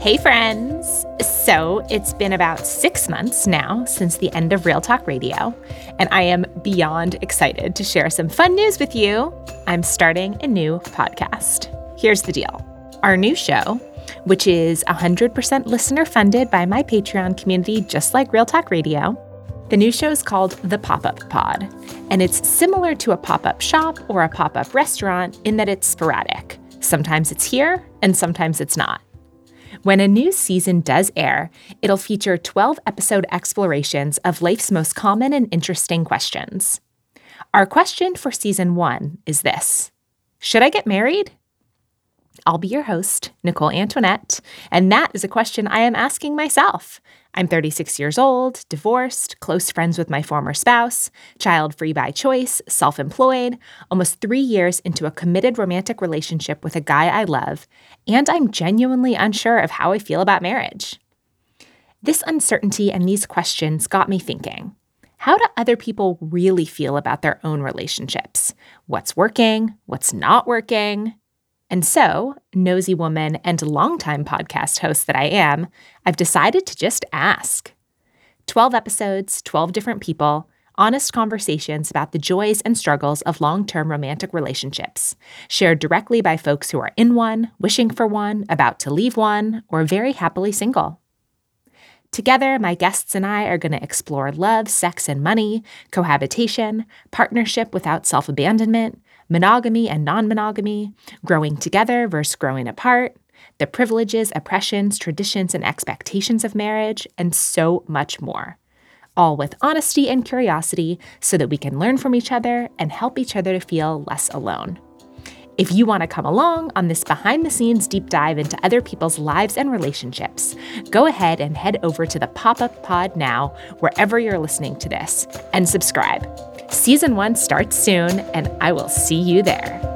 Hey, friends! So, it's been about six months now since the end of Real Talk Radio, and I am beyond excited to share some fun news with you. I'm starting a new podcast. Here's the deal our new show, which is 100% listener funded by my Patreon community, just like Real Talk Radio. The new show is called The Pop Up Pod, and it's similar to a pop up shop or a pop up restaurant in that it's sporadic. Sometimes it's here, and sometimes it's not. When a new season does air, it'll feature 12 episode explorations of life's most common and interesting questions. Our question for season one is this Should I get married? I'll be your host, Nicole Antoinette, and that is a question I am asking myself. I'm 36 years old, divorced, close friends with my former spouse, child free by choice, self employed, almost three years into a committed romantic relationship with a guy I love, and I'm genuinely unsure of how I feel about marriage. This uncertainty and these questions got me thinking. How do other people really feel about their own relationships? What's working? What's not working? And so, nosy woman and longtime podcast host that I am, I've decided to just ask. 12 episodes, 12 different people, honest conversations about the joys and struggles of long term romantic relationships, shared directly by folks who are in one, wishing for one, about to leave one, or very happily single. Together, my guests and I are going to explore love, sex, and money, cohabitation, partnership without self abandonment, monogamy and non monogamy, growing together versus growing apart, the privileges, oppressions, traditions, and expectations of marriage, and so much more. All with honesty and curiosity so that we can learn from each other and help each other to feel less alone. If you want to come along on this behind the scenes deep dive into other people's lives and relationships, go ahead and head over to the Pop Up Pod now, wherever you're listening to this, and subscribe. Season one starts soon, and I will see you there.